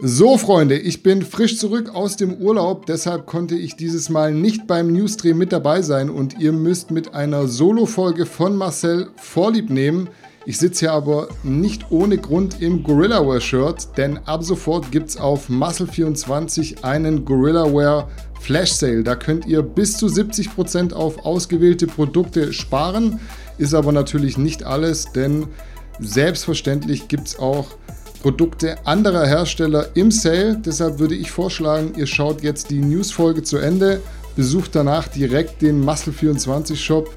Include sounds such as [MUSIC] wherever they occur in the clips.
So, Freunde, ich bin frisch zurück aus dem Urlaub, deshalb konnte ich dieses Mal nicht beim Newsstream mit dabei sein und ihr müsst mit einer Solo-Folge von Marcel Vorlieb nehmen. Ich sitze hier aber nicht ohne Grund im Gorillaware-Shirt, denn ab sofort gibt es auf Muscle24 einen Gorillaware Flash Sale. Da könnt ihr bis zu 70% auf ausgewählte Produkte sparen, ist aber natürlich nicht alles, denn selbstverständlich gibt es auch Produkte anderer Hersteller im Sale. Deshalb würde ich vorschlagen, ihr schaut jetzt die News-Folge zu Ende, besucht danach direkt den Muscle24 Shop,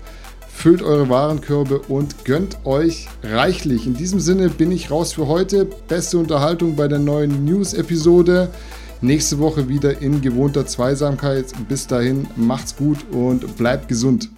füllt eure Warenkörbe und gönnt euch reichlich. In diesem Sinne bin ich raus für heute. Beste Unterhaltung bei der neuen News-Episode. Nächste Woche wieder in gewohnter Zweisamkeit. Bis dahin, macht's gut und bleibt gesund.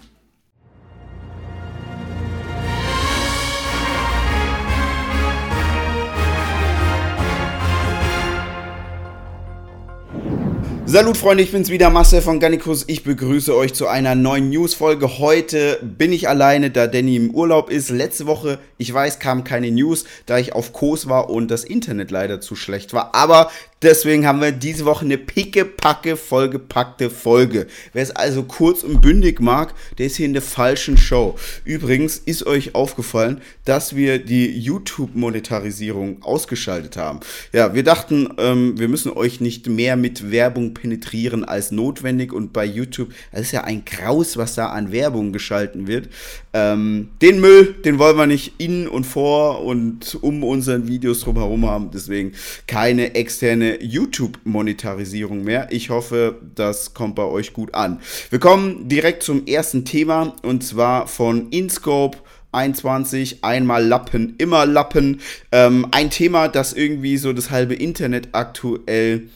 Salut Freunde, ich bin's wieder, Marcel von Gannikus. Ich begrüße euch zu einer neuen News-Folge. Heute bin ich alleine, da Danny im Urlaub ist. Letzte Woche, ich weiß, kam keine News, da ich auf Kurs war und das Internet leider zu schlecht war. Aber Deswegen haben wir diese Woche eine picke-packe, vollgepackte Folge. Wer es also kurz und bündig mag, der ist hier in der falschen Show. Übrigens ist euch aufgefallen, dass wir die YouTube-Monetarisierung ausgeschaltet haben. Ja, wir dachten, ähm, wir müssen euch nicht mehr mit Werbung penetrieren als notwendig. Und bei YouTube, das ist ja ein Graus, was da an Werbung geschalten wird. Ähm, den Müll, den wollen wir nicht in und vor und um unseren Videos drumherum haben. Deswegen keine externe YouTube-Monetarisierung mehr. Ich hoffe, das kommt bei euch gut an. Wir kommen direkt zum ersten Thema und zwar von InScope. 21, einmal Lappen, immer Lappen. Ähm, ein Thema, das irgendwie so das halbe Internet aktuell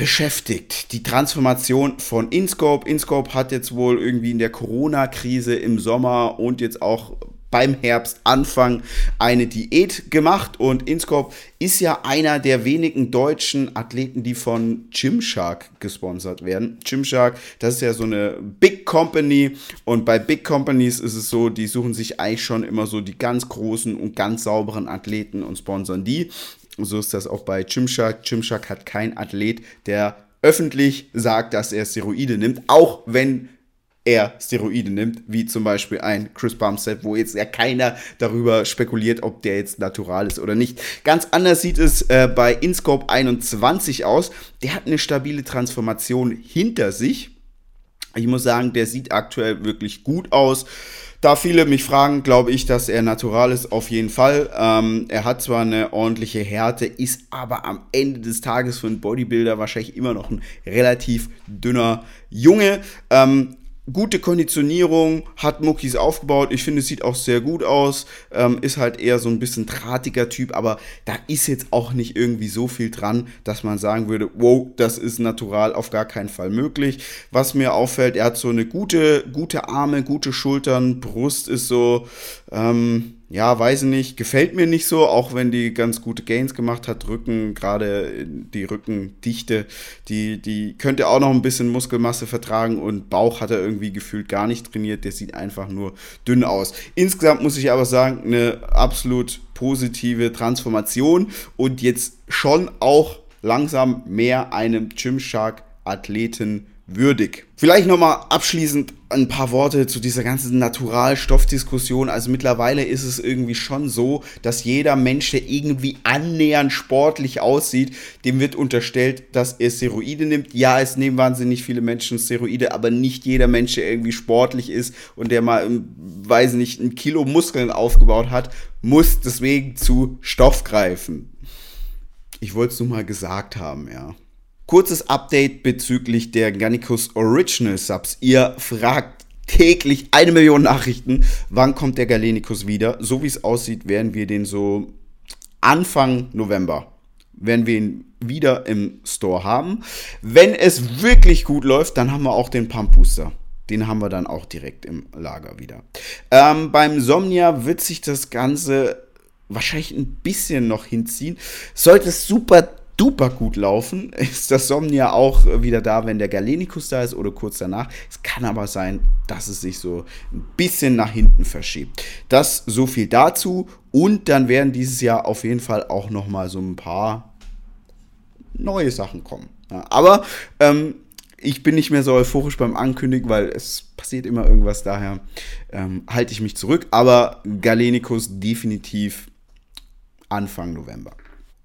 beschäftigt. Die Transformation von InScope. InScope hat jetzt wohl irgendwie in der Corona-Krise im Sommer und jetzt auch beim Herbst Anfang eine Diät gemacht und Inscope ist ja einer der wenigen deutschen Athleten, die von Gymshark gesponsert werden. Gymshark, das ist ja so eine Big Company und bei Big Companies ist es so, die suchen sich eigentlich schon immer so die ganz großen und ganz sauberen Athleten und sponsern die. So ist das auch bei Gymshark. Gymshark hat kein Athlet, der öffentlich sagt, dass er Steroide nimmt, auch wenn er Steroide nimmt, wie zum Beispiel ein Chris Bumstead, wo jetzt ja keiner darüber spekuliert, ob der jetzt natural ist oder nicht. Ganz anders sieht es äh, bei InScope 21 aus. Der hat eine stabile Transformation hinter sich. Ich muss sagen, der sieht aktuell wirklich gut aus. Da viele mich fragen, glaube ich, dass er natural ist, auf jeden Fall. Ähm, er hat zwar eine ordentliche Härte, ist aber am Ende des Tages für einen Bodybuilder wahrscheinlich immer noch ein relativ dünner Junge. Ähm, gute Konditionierung, hat Muckis aufgebaut. Ich finde, es sieht auch sehr gut aus. Ähm, ist halt eher so ein bisschen drahtiger Typ, aber da ist jetzt auch nicht irgendwie so viel dran, dass man sagen würde, wow, das ist natural auf gar keinen Fall möglich. Was mir auffällt, er hat so eine gute, gute Arme, gute Schultern, Brust ist so, ähm, ja, weiß ich nicht, gefällt mir nicht so, auch wenn die ganz gute Gains gemacht hat. Rücken, gerade die Rückendichte, die, die könnte auch noch ein bisschen Muskelmasse vertragen und Bauch hat er irgendwie gefühlt gar nicht trainiert. Der sieht einfach nur dünn aus. Insgesamt muss ich aber sagen, eine absolut positive Transformation und jetzt schon auch langsam mehr einem Gymshark Athleten würdig. Vielleicht nochmal abschließend ein paar Worte zu dieser ganzen Naturalstoffdiskussion. Also mittlerweile ist es irgendwie schon so, dass jeder Mensch, der irgendwie annähernd sportlich aussieht, dem wird unterstellt, dass er Steroide nimmt. Ja, es nehmen wahnsinnig viele Menschen Steroide, aber nicht jeder Mensch, der irgendwie sportlich ist und der mal, ähm, weiß nicht, ein Kilo Muskeln aufgebaut hat, muss deswegen zu Stoff greifen. Ich wollte es nur mal gesagt haben, ja. Kurzes Update bezüglich der Gannicus Original Subs. Ihr fragt täglich eine Million Nachrichten, wann kommt der Galenicus wieder. So wie es aussieht, werden wir den so Anfang November, werden wir ihn wieder im Store haben. Wenn es wirklich gut läuft, dann haben wir auch den Pump Booster. Den haben wir dann auch direkt im Lager wieder. Ähm, beim Somnia wird sich das Ganze wahrscheinlich ein bisschen noch hinziehen. Sollte es super super gut laufen, [LAUGHS] ist das Somnia auch wieder da, wenn der Galenicus da ist oder kurz danach. Es kann aber sein, dass es sich so ein bisschen nach hinten verschiebt. Das so viel dazu und dann werden dieses Jahr auf jeden Fall auch noch mal so ein paar neue Sachen kommen. Ja, aber ähm, ich bin nicht mehr so euphorisch beim Ankündigen, weil es passiert immer irgendwas, daher ähm, halte ich mich zurück. Aber Galenicus definitiv Anfang November.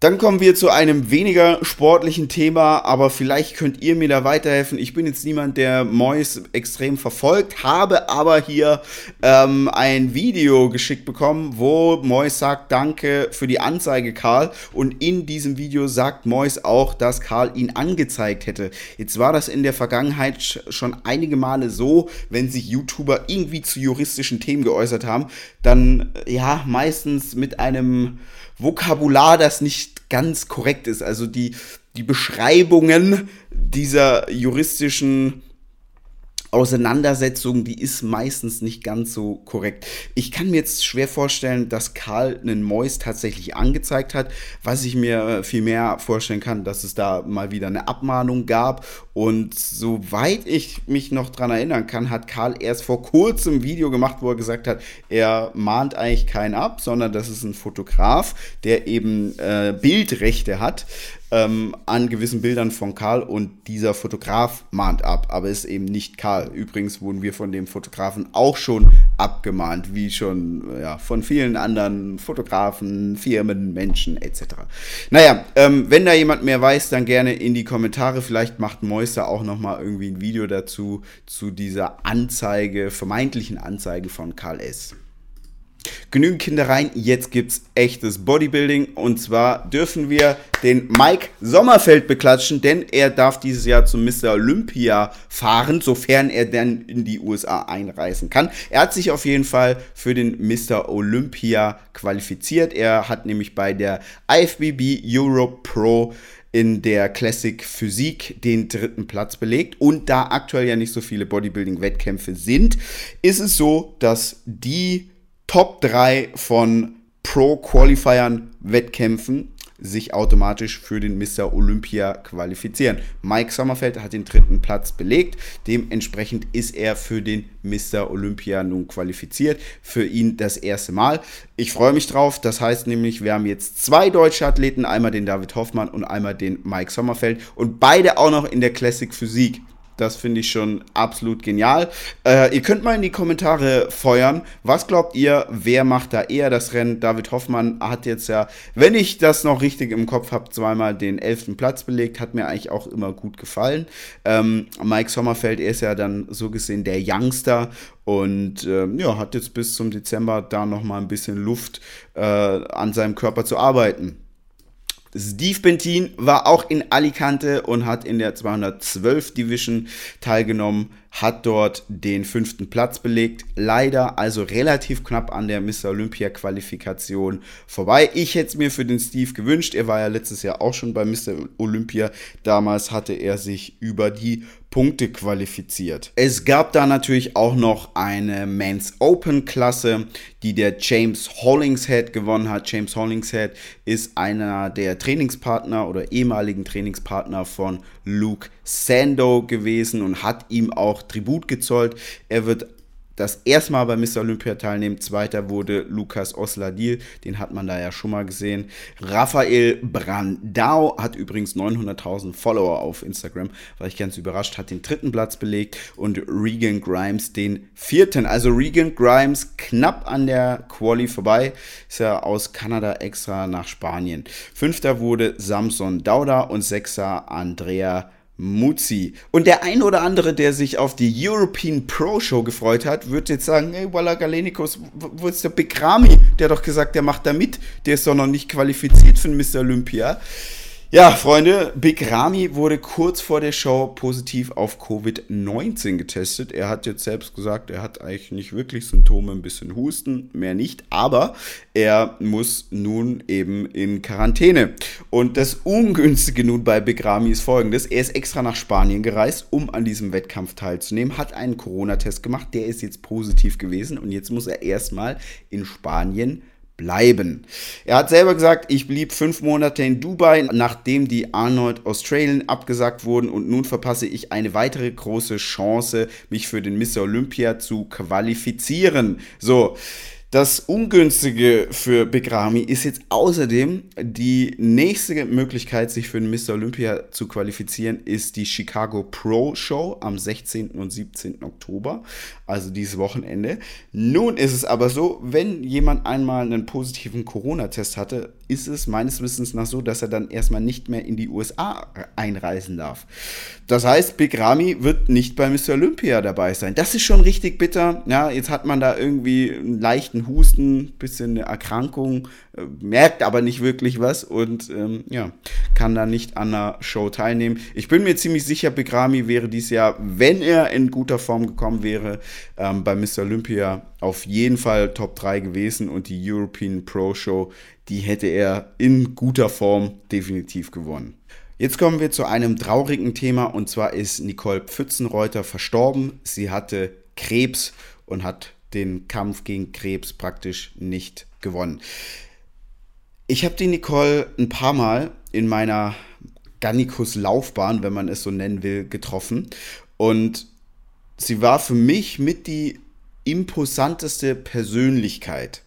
Dann kommen wir zu einem weniger sportlichen Thema, aber vielleicht könnt ihr mir da weiterhelfen. Ich bin jetzt niemand, der Mois extrem verfolgt, habe aber hier ähm, ein Video geschickt bekommen, wo Mois sagt, danke für die Anzeige, Karl. Und in diesem Video sagt Mois auch, dass Karl ihn angezeigt hätte. Jetzt war das in der Vergangenheit schon einige Male so, wenn sich YouTuber irgendwie zu juristischen Themen geäußert haben, dann ja meistens mit einem Vokabular, das nicht ganz korrekt ist. Also die, die Beschreibungen dieser juristischen Auseinandersetzung, die ist meistens nicht ganz so korrekt. Ich kann mir jetzt schwer vorstellen, dass Karl einen Mois tatsächlich angezeigt hat. Was ich mir viel mehr vorstellen kann, dass es da mal wieder eine Abmahnung gab. Und soweit ich mich noch dran erinnern kann, hat Karl erst vor kurzem ein Video gemacht, wo er gesagt hat, er mahnt eigentlich keinen ab, sondern das ist ein Fotograf, der eben äh, Bildrechte hat ähm, an gewissen Bildern von Karl und dieser Fotograf mahnt ab, aber ist eben nicht Karl. Übrigens wurden wir von dem Fotografen auch schon abgemahnt, wie schon ja, von vielen anderen Fotografen, Firmen, Menschen etc. Naja, ähm, wenn da jemand mehr weiß, dann gerne in die Kommentare. Vielleicht macht Mäuser auch nochmal irgendwie ein Video dazu, zu dieser Anzeige, vermeintlichen Anzeige von Karl S. Genügend Kindereien, jetzt gibt's echtes Bodybuilding und zwar dürfen wir den Mike Sommerfeld beklatschen, denn er darf dieses Jahr zum Mr. Olympia fahren, sofern er dann in die USA einreisen kann. Er hat sich auf jeden Fall für den Mr. Olympia qualifiziert. Er hat nämlich bei der IFBB Europe Pro in der Classic Physik den dritten Platz belegt. Und da aktuell ja nicht so viele Bodybuilding-Wettkämpfe sind, ist es so, dass die Top 3 von Pro-Qualifiern Wettkämpfen sich automatisch für den Mr. Olympia qualifizieren. Mike Sommerfeld hat den dritten Platz belegt. Dementsprechend ist er für den Mr. Olympia nun qualifiziert. Für ihn das erste Mal. Ich freue mich drauf. Das heißt nämlich, wir haben jetzt zwei deutsche Athleten, einmal den David Hoffmann und einmal den Mike Sommerfeld und beide auch noch in der Classic Physik. Das finde ich schon absolut genial. Äh, ihr könnt mal in die Kommentare feuern. Was glaubt ihr, wer macht da eher das Rennen? David Hoffmann hat jetzt ja, wenn ich das noch richtig im Kopf habe, zweimal den elften Platz belegt. Hat mir eigentlich auch immer gut gefallen. Ähm, Mike Sommerfeld, er ist ja dann so gesehen der Youngster und ähm, ja, hat jetzt bis zum Dezember da noch mal ein bisschen Luft äh, an seinem Körper zu arbeiten. Steve Bentin war auch in Alicante und hat in der 212 Division teilgenommen, hat dort den fünften Platz belegt. Leider also relativ knapp an der Mr. Olympia Qualifikation vorbei. Ich hätte es mir für den Steve gewünscht. Er war ja letztes Jahr auch schon bei Mr. Olympia. Damals hatte er sich über die Punkte qualifiziert. Es gab da natürlich auch noch eine Men's Open Klasse, die der James Hollingshead gewonnen hat. James Hollingshead ist einer der Trainingspartner oder ehemaligen Trainingspartner von Luke Sando gewesen und hat ihm auch Tribut gezollt. Er wird das erste Mal bei Mr. Olympia teilnehmen. Zweiter wurde Lukas Osladil, den hat man da ja schon mal gesehen. Raphael Brandau hat übrigens 900.000 Follower auf Instagram, war ich ganz überrascht, hat den dritten Platz belegt und Regan Grimes den vierten. Also Regan Grimes knapp an der Quali vorbei, ist ja aus Kanada extra nach Spanien. Fünfter wurde Samson Dauda und sechster Andrea Muzi. Und der ein oder andere, der sich auf die European Pro Show gefreut hat, wird jetzt sagen, hey, Walla Galenikos, wo ist der Big Rami? Der hat doch gesagt, der macht da mit. Der ist doch noch nicht qualifiziert für den Mr. Olympia. Ja, Freunde, Big Rami wurde kurz vor der Show positiv auf Covid-19 getestet. Er hat jetzt selbst gesagt, er hat eigentlich nicht wirklich Symptome, ein bisschen Husten, mehr nicht, aber er muss nun eben in Quarantäne. Und das Ungünstige nun bei Big Rami ist folgendes: Er ist extra nach Spanien gereist, um an diesem Wettkampf teilzunehmen, hat einen Corona-Test gemacht, der ist jetzt positiv gewesen und jetzt muss er erstmal in Spanien bleiben. Er hat selber gesagt, ich blieb fünf Monate in Dubai, nachdem die Arnold Australian abgesagt wurden und nun verpasse ich eine weitere große Chance, mich für den Mr. Olympia zu qualifizieren. So. Das Ungünstige für Begrami ist jetzt außerdem die nächste Möglichkeit, sich für den Mr. Olympia zu qualifizieren, ist die Chicago Pro Show am 16. und 17. Oktober, also dieses Wochenende. Nun ist es aber so, wenn jemand einmal einen positiven Corona-Test hatte, ist es meines Wissens nach so, dass er dann erstmal nicht mehr in die USA einreisen darf. Das heißt, Begrami wird nicht bei Mr. Olympia dabei sein. Das ist schon richtig bitter. Ja, jetzt hat man da irgendwie einen leichten Husten, bisschen eine Erkrankung, äh, merkt aber nicht wirklich was und ähm, ja, kann da nicht an der Show teilnehmen. Ich bin mir ziemlich sicher, Begrami wäre dieses Jahr, wenn er in guter Form gekommen wäre, ähm, bei Mr. Olympia auf jeden Fall Top 3 gewesen und die European Pro Show, die hätte er in guter Form definitiv gewonnen. Jetzt kommen wir zu einem traurigen Thema und zwar ist Nicole Pfützenreuter verstorben. Sie hatte Krebs und hat den Kampf gegen Krebs praktisch nicht gewonnen. Ich habe die Nicole ein paar Mal in meiner Gannikus-Laufbahn, wenn man es so nennen will, getroffen. Und sie war für mich mit die imposanteste Persönlichkeit.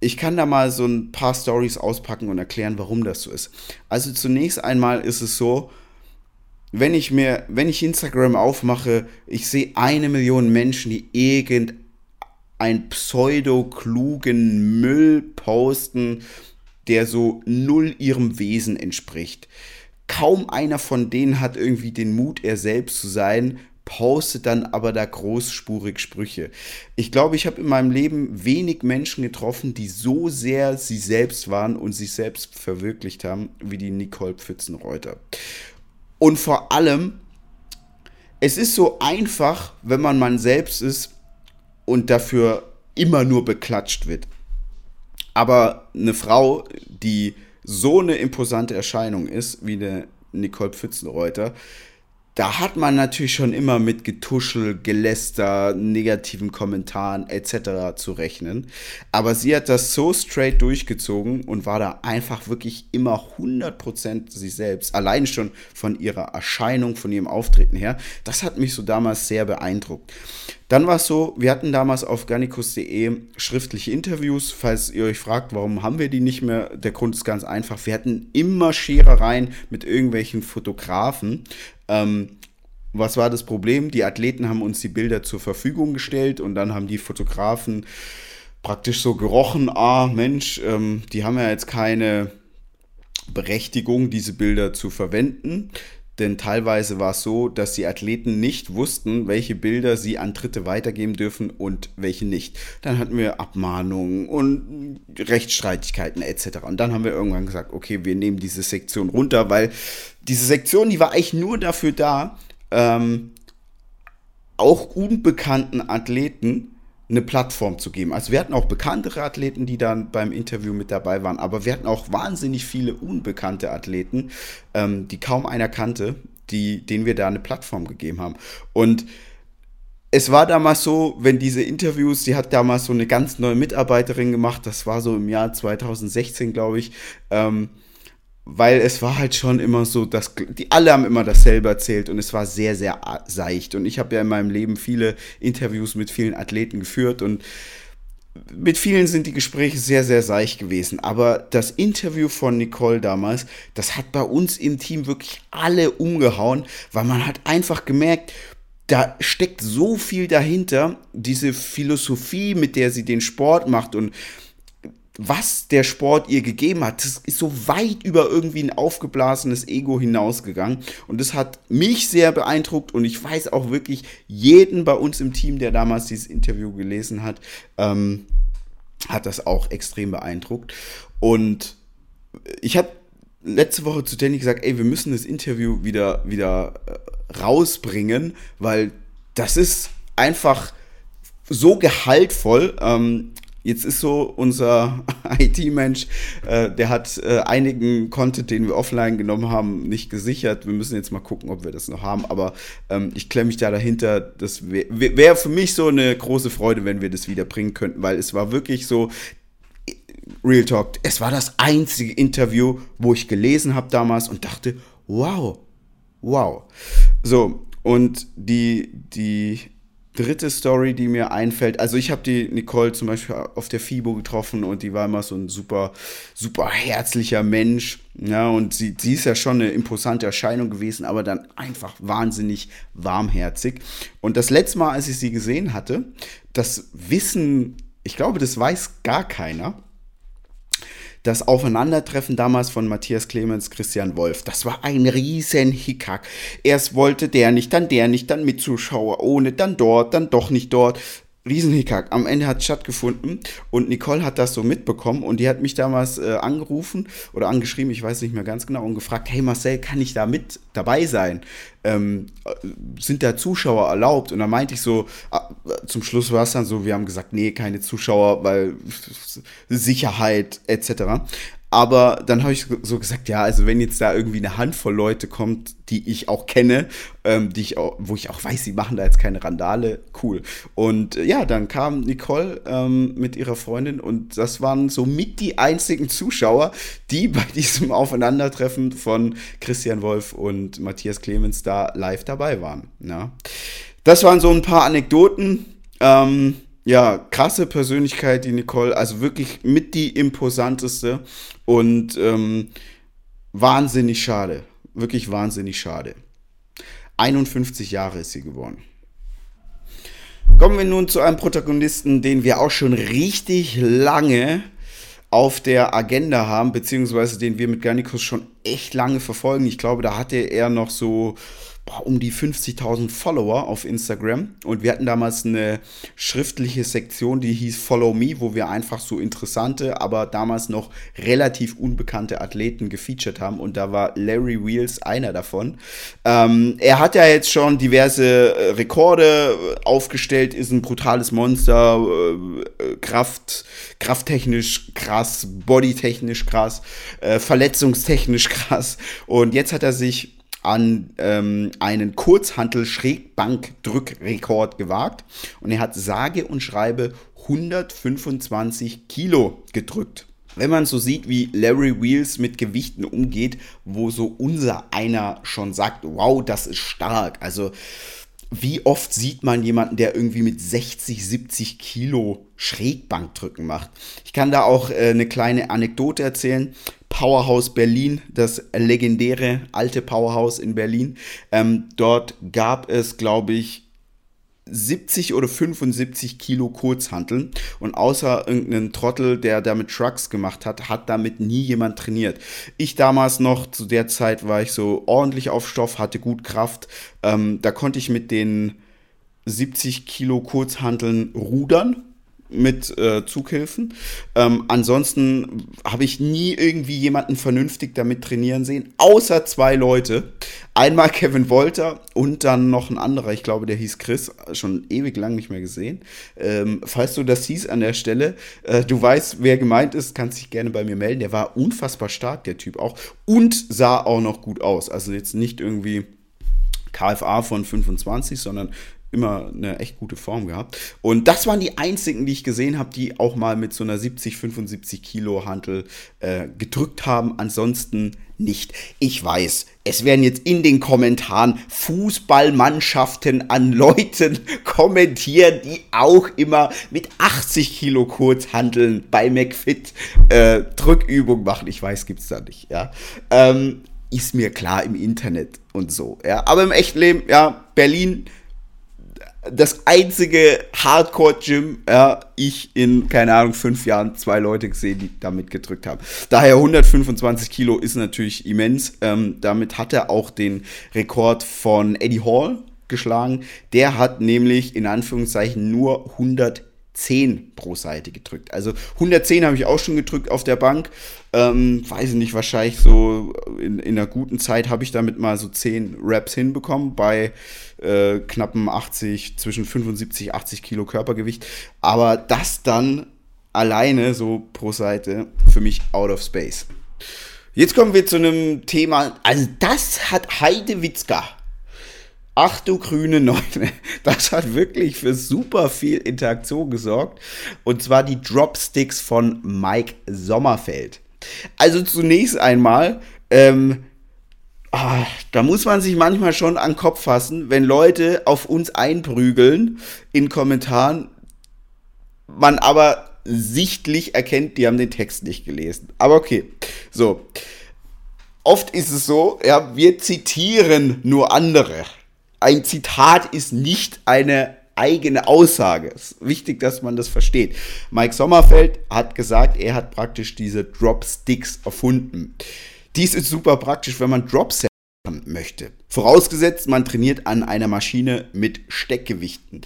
Ich kann da mal so ein paar Stories auspacken und erklären, warum das so ist. Also zunächst einmal ist es so, wenn ich mir, wenn ich Instagram aufmache, ich sehe eine Million Menschen, die irgendeinen pseudo-klugen Müll posten, der so null ihrem Wesen entspricht. Kaum einer von denen hat irgendwie den Mut, er selbst zu sein, postet dann aber da großspurig Sprüche. Ich glaube, ich habe in meinem Leben wenig Menschen getroffen, die so sehr sie selbst waren und sich selbst verwirklicht haben, wie die Nicole Pfützenreuter. Und vor allem, es ist so einfach, wenn man man selbst ist und dafür immer nur beklatscht wird. Aber eine Frau, die so eine imposante Erscheinung ist, wie eine Nicole Pfützenreuter, da hat man natürlich schon immer mit Getuschel, Geläster, negativen Kommentaren etc. zu rechnen. Aber sie hat das so straight durchgezogen und war da einfach wirklich immer 100% sich selbst. Allein schon von ihrer Erscheinung, von ihrem Auftreten her. Das hat mich so damals sehr beeindruckt. Dann war es so, wir hatten damals auf garnicus.de schriftliche Interviews. Falls ihr euch fragt, warum haben wir die nicht mehr, der Grund ist ganz einfach. Wir hatten immer Scherereien mit irgendwelchen Fotografen. Ähm, was war das Problem? Die Athleten haben uns die Bilder zur Verfügung gestellt und dann haben die Fotografen praktisch so gerochen, ah Mensch, ähm, die haben ja jetzt keine Berechtigung, diese Bilder zu verwenden. Denn teilweise war es so, dass die Athleten nicht wussten, welche Bilder sie an Dritte weitergeben dürfen und welche nicht. Dann hatten wir Abmahnungen und Rechtsstreitigkeiten etc. Und dann haben wir irgendwann gesagt, okay, wir nehmen diese Sektion runter, weil diese Sektion, die war eigentlich nur dafür da, ähm, auch unbekannten Athleten eine Plattform zu geben. Also wir hatten auch bekanntere Athleten, die dann beim Interview mit dabei waren, aber wir hatten auch wahnsinnig viele unbekannte Athleten, ähm, die kaum einer kannte, die, denen wir da eine Plattform gegeben haben. Und es war damals so, wenn diese Interviews, die hat damals so eine ganz neue Mitarbeiterin gemacht, das war so im Jahr 2016, glaube ich, ähm, weil es war halt schon immer so, dass die alle haben immer dasselbe erzählt und es war sehr, sehr seicht. Und ich habe ja in meinem Leben viele Interviews mit vielen Athleten geführt und mit vielen sind die Gespräche sehr, sehr seicht gewesen. Aber das Interview von Nicole damals, das hat bei uns im Team wirklich alle umgehauen, weil man hat einfach gemerkt, da steckt so viel dahinter, diese Philosophie, mit der sie den Sport macht und was der Sport ihr gegeben hat, das ist so weit über irgendwie ein aufgeblasenes Ego hinausgegangen. Und das hat mich sehr beeindruckt und ich weiß auch wirklich jeden bei uns im Team, der damals dieses Interview gelesen hat, ähm, hat das auch extrem beeindruckt. Und ich habe letzte Woche zu Danny gesagt, ey, wir müssen das Interview wieder, wieder äh, rausbringen, weil das ist einfach so gehaltvoll. Ähm, Jetzt ist so unser [LAUGHS] IT-Mensch, äh, der hat äh, einigen Content, den wir offline genommen haben, nicht gesichert. Wir müssen jetzt mal gucken, ob wir das noch haben. Aber ähm, ich klemme mich da dahinter. Das wäre wär für mich so eine große Freude, wenn wir das wieder bringen könnten, weil es war wirklich so. Real Talk, es war das einzige Interview, wo ich gelesen habe damals und dachte, wow, wow. So, und die, die dritte Story, die mir einfällt. Also ich habe die Nicole zum Beispiel auf der FIBO getroffen und die war immer so ein super, super herzlicher Mensch. Ja, und sie, sie ist ja schon eine imposante Erscheinung gewesen, aber dann einfach wahnsinnig warmherzig. Und das letzte Mal, als ich sie gesehen hatte, das Wissen, ich glaube, das weiß gar keiner das Aufeinandertreffen damals von Matthias Clemens, Christian Wolf, das war ein riesen Hickhack. Erst wollte der nicht, dann der nicht, dann mit Zuschauer ohne, dann dort, dann doch nicht dort. Riesenhickhack. Am Ende hat es stattgefunden und Nicole hat das so mitbekommen und die hat mich damals äh, angerufen oder angeschrieben, ich weiß nicht mehr ganz genau, und gefragt, hey Marcel, kann ich da mit dabei sein? Ähm, äh, sind da Zuschauer erlaubt? Und dann meinte ich so, äh, zum Schluss war es dann so, wir haben gesagt, nee, keine Zuschauer, weil Sicherheit etc. Aber dann habe ich so gesagt, ja, also wenn jetzt da irgendwie eine Handvoll Leute kommt, die ich auch kenne, ähm, die ich auch, wo ich auch weiß, sie machen da jetzt keine Randale, cool. Und äh, ja, dann kam Nicole ähm, mit ihrer Freundin und das waren so mit die einzigen Zuschauer, die [LAUGHS] bei diesem Aufeinandertreffen von Christian Wolf und Matthias Clemens da live dabei waren. Ja. Das waren so ein paar Anekdoten. Ähm, ja, krasse Persönlichkeit, die Nicole, also wirklich mit die imposanteste und ähm, wahnsinnig schade, wirklich wahnsinnig schade. 51 Jahre ist sie geworden. Kommen wir nun zu einem Protagonisten, den wir auch schon richtig lange auf der Agenda haben, beziehungsweise den wir mit Garnicus schon echt lange verfolgen. Ich glaube, da hatte er noch so um die 50.000 Follower auf Instagram. Und wir hatten damals eine schriftliche Sektion, die hieß Follow Me, wo wir einfach so interessante, aber damals noch relativ unbekannte Athleten gefeatured haben. Und da war Larry Wheels einer davon. Ähm, er hat ja jetzt schon diverse äh, Rekorde aufgestellt, ist ein brutales Monster, äh, äh Kraft, krafttechnisch krass, bodytechnisch krass, äh, verletzungstechnisch [LAUGHS] krass. Und jetzt hat er sich an ähm, einen Kurzhantel-Schrägbank-Drückrekord gewagt und er hat sage und schreibe 125 Kilo gedrückt. Wenn man so sieht, wie Larry Wheels mit Gewichten umgeht, wo so unser einer schon sagt, wow, das ist stark. Also wie oft sieht man jemanden, der irgendwie mit 60, 70 Kilo Schrägbankdrücken macht? Ich kann da auch äh, eine kleine Anekdote erzählen. Powerhouse Berlin, das legendäre alte Powerhouse in Berlin. Ähm, dort gab es, glaube ich, 70 oder 75 Kilo Kurzhanteln und außer irgendeinen Trottel, der damit Trucks gemacht hat, hat damit nie jemand trainiert. Ich damals noch, zu der Zeit war ich so ordentlich auf Stoff, hatte gut Kraft. Ähm, da konnte ich mit den 70 Kilo Kurzhanteln rudern mit äh, Zughilfen. Ähm, ansonsten habe ich nie irgendwie jemanden vernünftig damit trainieren sehen, außer zwei Leute. Einmal Kevin Wolter und dann noch ein anderer, ich glaube, der hieß Chris, schon ewig lang nicht mehr gesehen. Ähm, falls du das hieß an der Stelle, äh, du weißt, wer gemeint ist, kannst dich gerne bei mir melden. Der war unfassbar stark, der Typ auch. Und sah auch noch gut aus. Also jetzt nicht irgendwie KFA von 25, sondern immer eine echt gute Form gehabt. Und das waren die einzigen, die ich gesehen habe, die auch mal mit so einer 70, 75 Kilo Hantel äh, gedrückt haben. Ansonsten nicht. Ich weiß, es werden jetzt in den Kommentaren Fußballmannschaften an Leuten [LAUGHS] kommentieren, die auch immer mit 80 Kilo Kurzhanteln bei McFit äh, Drückübung machen. Ich weiß, gibt's da nicht. Ja. Ähm, ist mir klar im Internet und so. Ja. Aber im echten Leben, ja, Berlin das einzige Hardcore-Gym, ja, ich in, keine Ahnung, fünf Jahren zwei Leute gesehen, die damit gedrückt haben. Daher 125 Kilo ist natürlich immens. Ähm, damit hat er auch den Rekord von Eddie Hall geschlagen. Der hat nämlich in Anführungszeichen nur 100 10 pro Seite gedrückt. Also 110 habe ich auch schon gedrückt auf der Bank. Ähm, weiß ich nicht, wahrscheinlich so in, in einer guten Zeit habe ich damit mal so 10 Raps hinbekommen bei äh, knappen 80, zwischen 75, 80 Kilo Körpergewicht. Aber das dann alleine so pro Seite für mich out of space. Jetzt kommen wir zu einem Thema, also das hat Heide Witzka Ach du grüne Neune. [LAUGHS] Das hat wirklich für super viel Interaktion gesorgt. Und zwar die Dropsticks von Mike Sommerfeld. Also zunächst einmal, ähm, ah, da muss man sich manchmal schon an den Kopf fassen, wenn Leute auf uns einprügeln in Kommentaren, man aber sichtlich erkennt, die haben den Text nicht gelesen. Aber okay, so. Oft ist es so, ja, wir zitieren nur andere. Ein Zitat ist nicht eine eigene Aussage. Es ist wichtig, dass man das versteht. Mike Sommerfeld hat gesagt, er hat praktisch diese Dropsticks erfunden. Dies ist super praktisch, wenn man Dropsets machen möchte. Vorausgesetzt, man trainiert an einer Maschine mit Steckgewichten.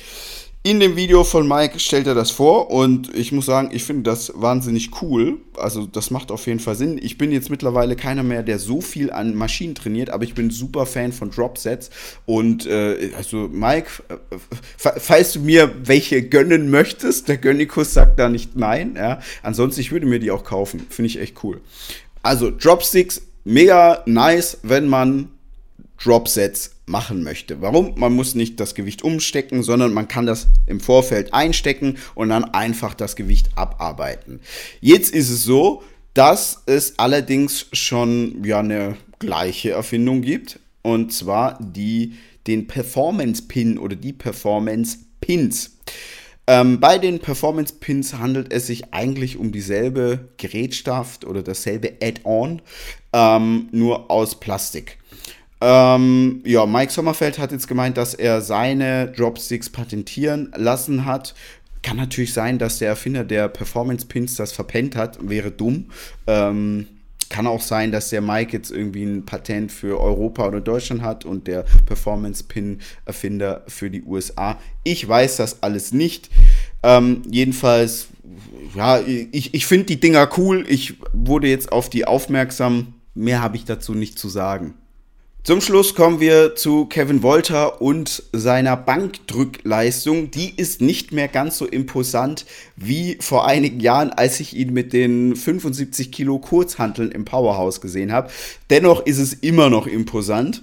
In dem Video von Mike stellt er das vor und ich muss sagen, ich finde das wahnsinnig cool. Also das macht auf jeden Fall Sinn. Ich bin jetzt mittlerweile keiner mehr, der so viel an Maschinen trainiert, aber ich bin super Fan von Dropsets. Und äh, also Mike, äh, falls du mir welche gönnen möchtest, der Gönnikus sagt da nicht nein. Ja. Ansonsten, ich würde mir die auch kaufen. Finde ich echt cool. Also Dropsticks, mega nice, wenn man Dropsets machen möchte. Warum? Man muss nicht das Gewicht umstecken, sondern man kann das im Vorfeld einstecken und dann einfach das Gewicht abarbeiten. Jetzt ist es so, dass es allerdings schon ja eine gleiche Erfindung gibt und zwar die den Performance Pin oder die Performance Pins. Ähm, bei den Performance Pins handelt es sich eigentlich um dieselbe Gerätschaft oder dasselbe Add-on, ähm, nur aus Plastik. Ähm, ja, Mike Sommerfeld hat jetzt gemeint, dass er seine Dropsticks patentieren lassen hat. Kann natürlich sein, dass der Erfinder der Performance Pins das verpennt hat, wäre dumm. Ähm, kann auch sein, dass der Mike jetzt irgendwie ein Patent für Europa oder Deutschland hat und der Performance Pin Erfinder für die USA. Ich weiß das alles nicht. Ähm, jedenfalls, ja, ich, ich finde die Dinger cool. Ich wurde jetzt auf die aufmerksam. Mehr habe ich dazu nicht zu sagen. Zum Schluss kommen wir zu Kevin Wolter und seiner Bankdrückleistung. Die ist nicht mehr ganz so imposant wie vor einigen Jahren, als ich ihn mit den 75 Kilo Kurzhanteln im Powerhouse gesehen habe. Dennoch ist es immer noch imposant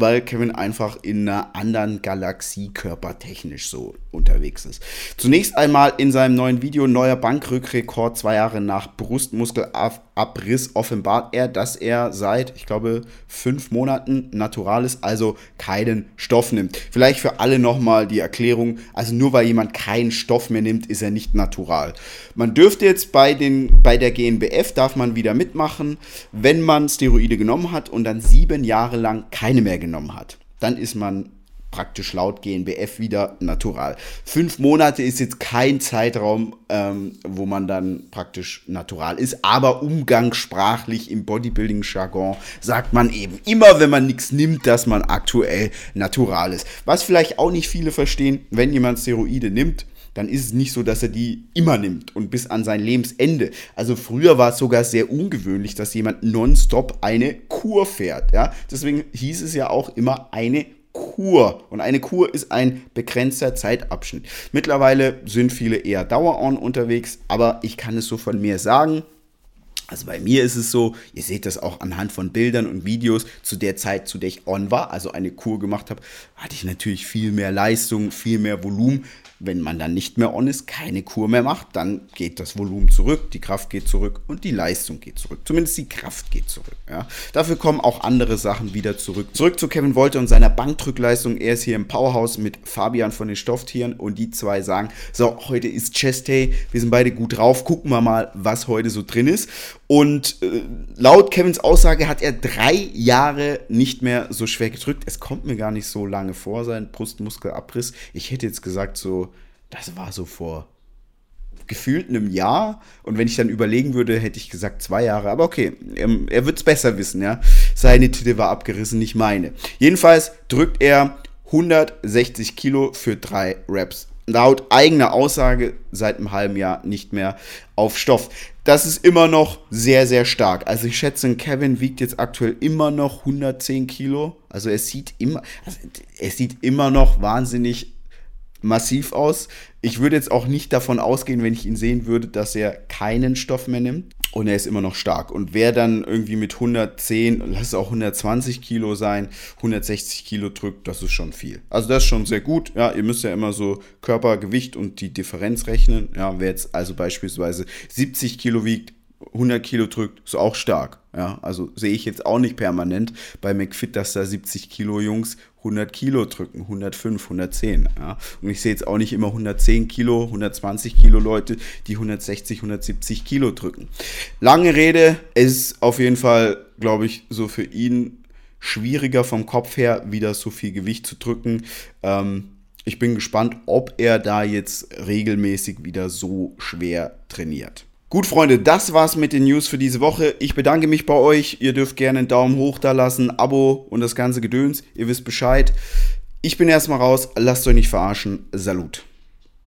weil Kevin einfach in einer anderen Galaxie körpertechnisch so unterwegs ist. Zunächst einmal in seinem neuen Video neuer Bankrückrekord zwei Jahre nach Brustmuskelabriss offenbart er, dass er seit, ich glaube, fünf Monaten natural ist, also keinen Stoff nimmt. Vielleicht für alle nochmal die Erklärung, also nur weil jemand keinen Stoff mehr nimmt, ist er nicht natural. Man dürfte jetzt bei, den, bei der GNBF, darf man wieder mitmachen, wenn man Steroide genommen hat und dann sieben Jahre lang keine mehr genommen hat. Dann ist man praktisch laut GNBF wieder natural. Fünf Monate ist jetzt kein Zeitraum, ähm, wo man dann praktisch natural ist, aber umgangssprachlich im Bodybuilding-Jargon sagt man eben immer, wenn man nichts nimmt, dass man aktuell natural ist. Was vielleicht auch nicht viele verstehen, wenn jemand Steroide nimmt, dann ist es nicht so, dass er die immer nimmt und bis an sein Lebensende. Also früher war es sogar sehr ungewöhnlich, dass jemand nonstop eine Kur fährt. Ja? Deswegen hieß es ja auch immer eine Kur. Und eine Kur ist ein begrenzter Zeitabschnitt. Mittlerweile sind viele eher Dauer-on unterwegs, aber ich kann es so von mir sagen. Also bei mir ist es so, ihr seht das auch anhand von Bildern und Videos, zu der Zeit, zu der ich on war, also eine Kur gemacht habe, hatte ich natürlich viel mehr Leistung, viel mehr Volumen. Wenn man dann nicht mehr on ist, keine Kur mehr macht, dann geht das Volumen zurück, die Kraft geht zurück und die Leistung geht zurück. Zumindest die Kraft geht zurück. Ja. Dafür kommen auch andere Sachen wieder zurück. Zurück zu Kevin Wolter und seiner Bankdrückleistung. Er ist hier im Powerhouse mit Fabian von den Stofftieren und die zwei sagen, so, heute ist Chest Day, wir sind beide gut drauf, gucken wir mal, was heute so drin ist. Und äh, laut Kevins Aussage hat er drei Jahre nicht mehr so schwer gedrückt. Es kommt mir gar nicht so lange vor, sein Brustmuskelabriss. Ich hätte jetzt gesagt, so, das war so vor gefühlt einem Jahr. Und wenn ich dann überlegen würde, hätte ich gesagt zwei Jahre. Aber okay, ähm, er, wird es besser wissen, ja. Seine Titte war abgerissen, nicht meine. Jedenfalls drückt er 160 Kilo für drei Reps laut eigener Aussage seit einem halben Jahr nicht mehr auf Stoff. Das ist immer noch sehr, sehr stark. Also ich schätze, Kevin wiegt jetzt aktuell immer noch 110 Kilo. Also er sieht immer, also er sieht immer noch wahnsinnig massiv aus. Ich würde jetzt auch nicht davon ausgehen, wenn ich ihn sehen würde, dass er keinen Stoff mehr nimmt. Und er ist immer noch stark. Und wer dann irgendwie mit 110, lass es auch 120 Kilo sein, 160 Kilo drückt, das ist schon viel. Also das ist schon sehr gut. Ja, ihr müsst ja immer so Körpergewicht und die Differenz rechnen. Ja, wer jetzt also beispielsweise 70 Kilo wiegt, 100 Kilo drückt, ist auch stark. Ja, also sehe ich jetzt auch nicht permanent bei McFit, dass da 70 Kilo Jungs 100 Kilo drücken, 105, 110. Ja. Und ich sehe jetzt auch nicht immer 110 Kilo, 120 Kilo Leute, die 160, 170 Kilo drücken. Lange Rede, es ist auf jeden Fall, glaube ich, so für ihn schwieriger vom Kopf her, wieder so viel Gewicht zu drücken. Ähm, ich bin gespannt, ob er da jetzt regelmäßig wieder so schwer trainiert. Gut, Freunde, das war's mit den News für diese Woche. Ich bedanke mich bei euch. Ihr dürft gerne einen Daumen hoch da lassen, Abo und das ganze Gedöns. Ihr wisst Bescheid. Ich bin erstmal raus. Lasst euch nicht verarschen. Salut.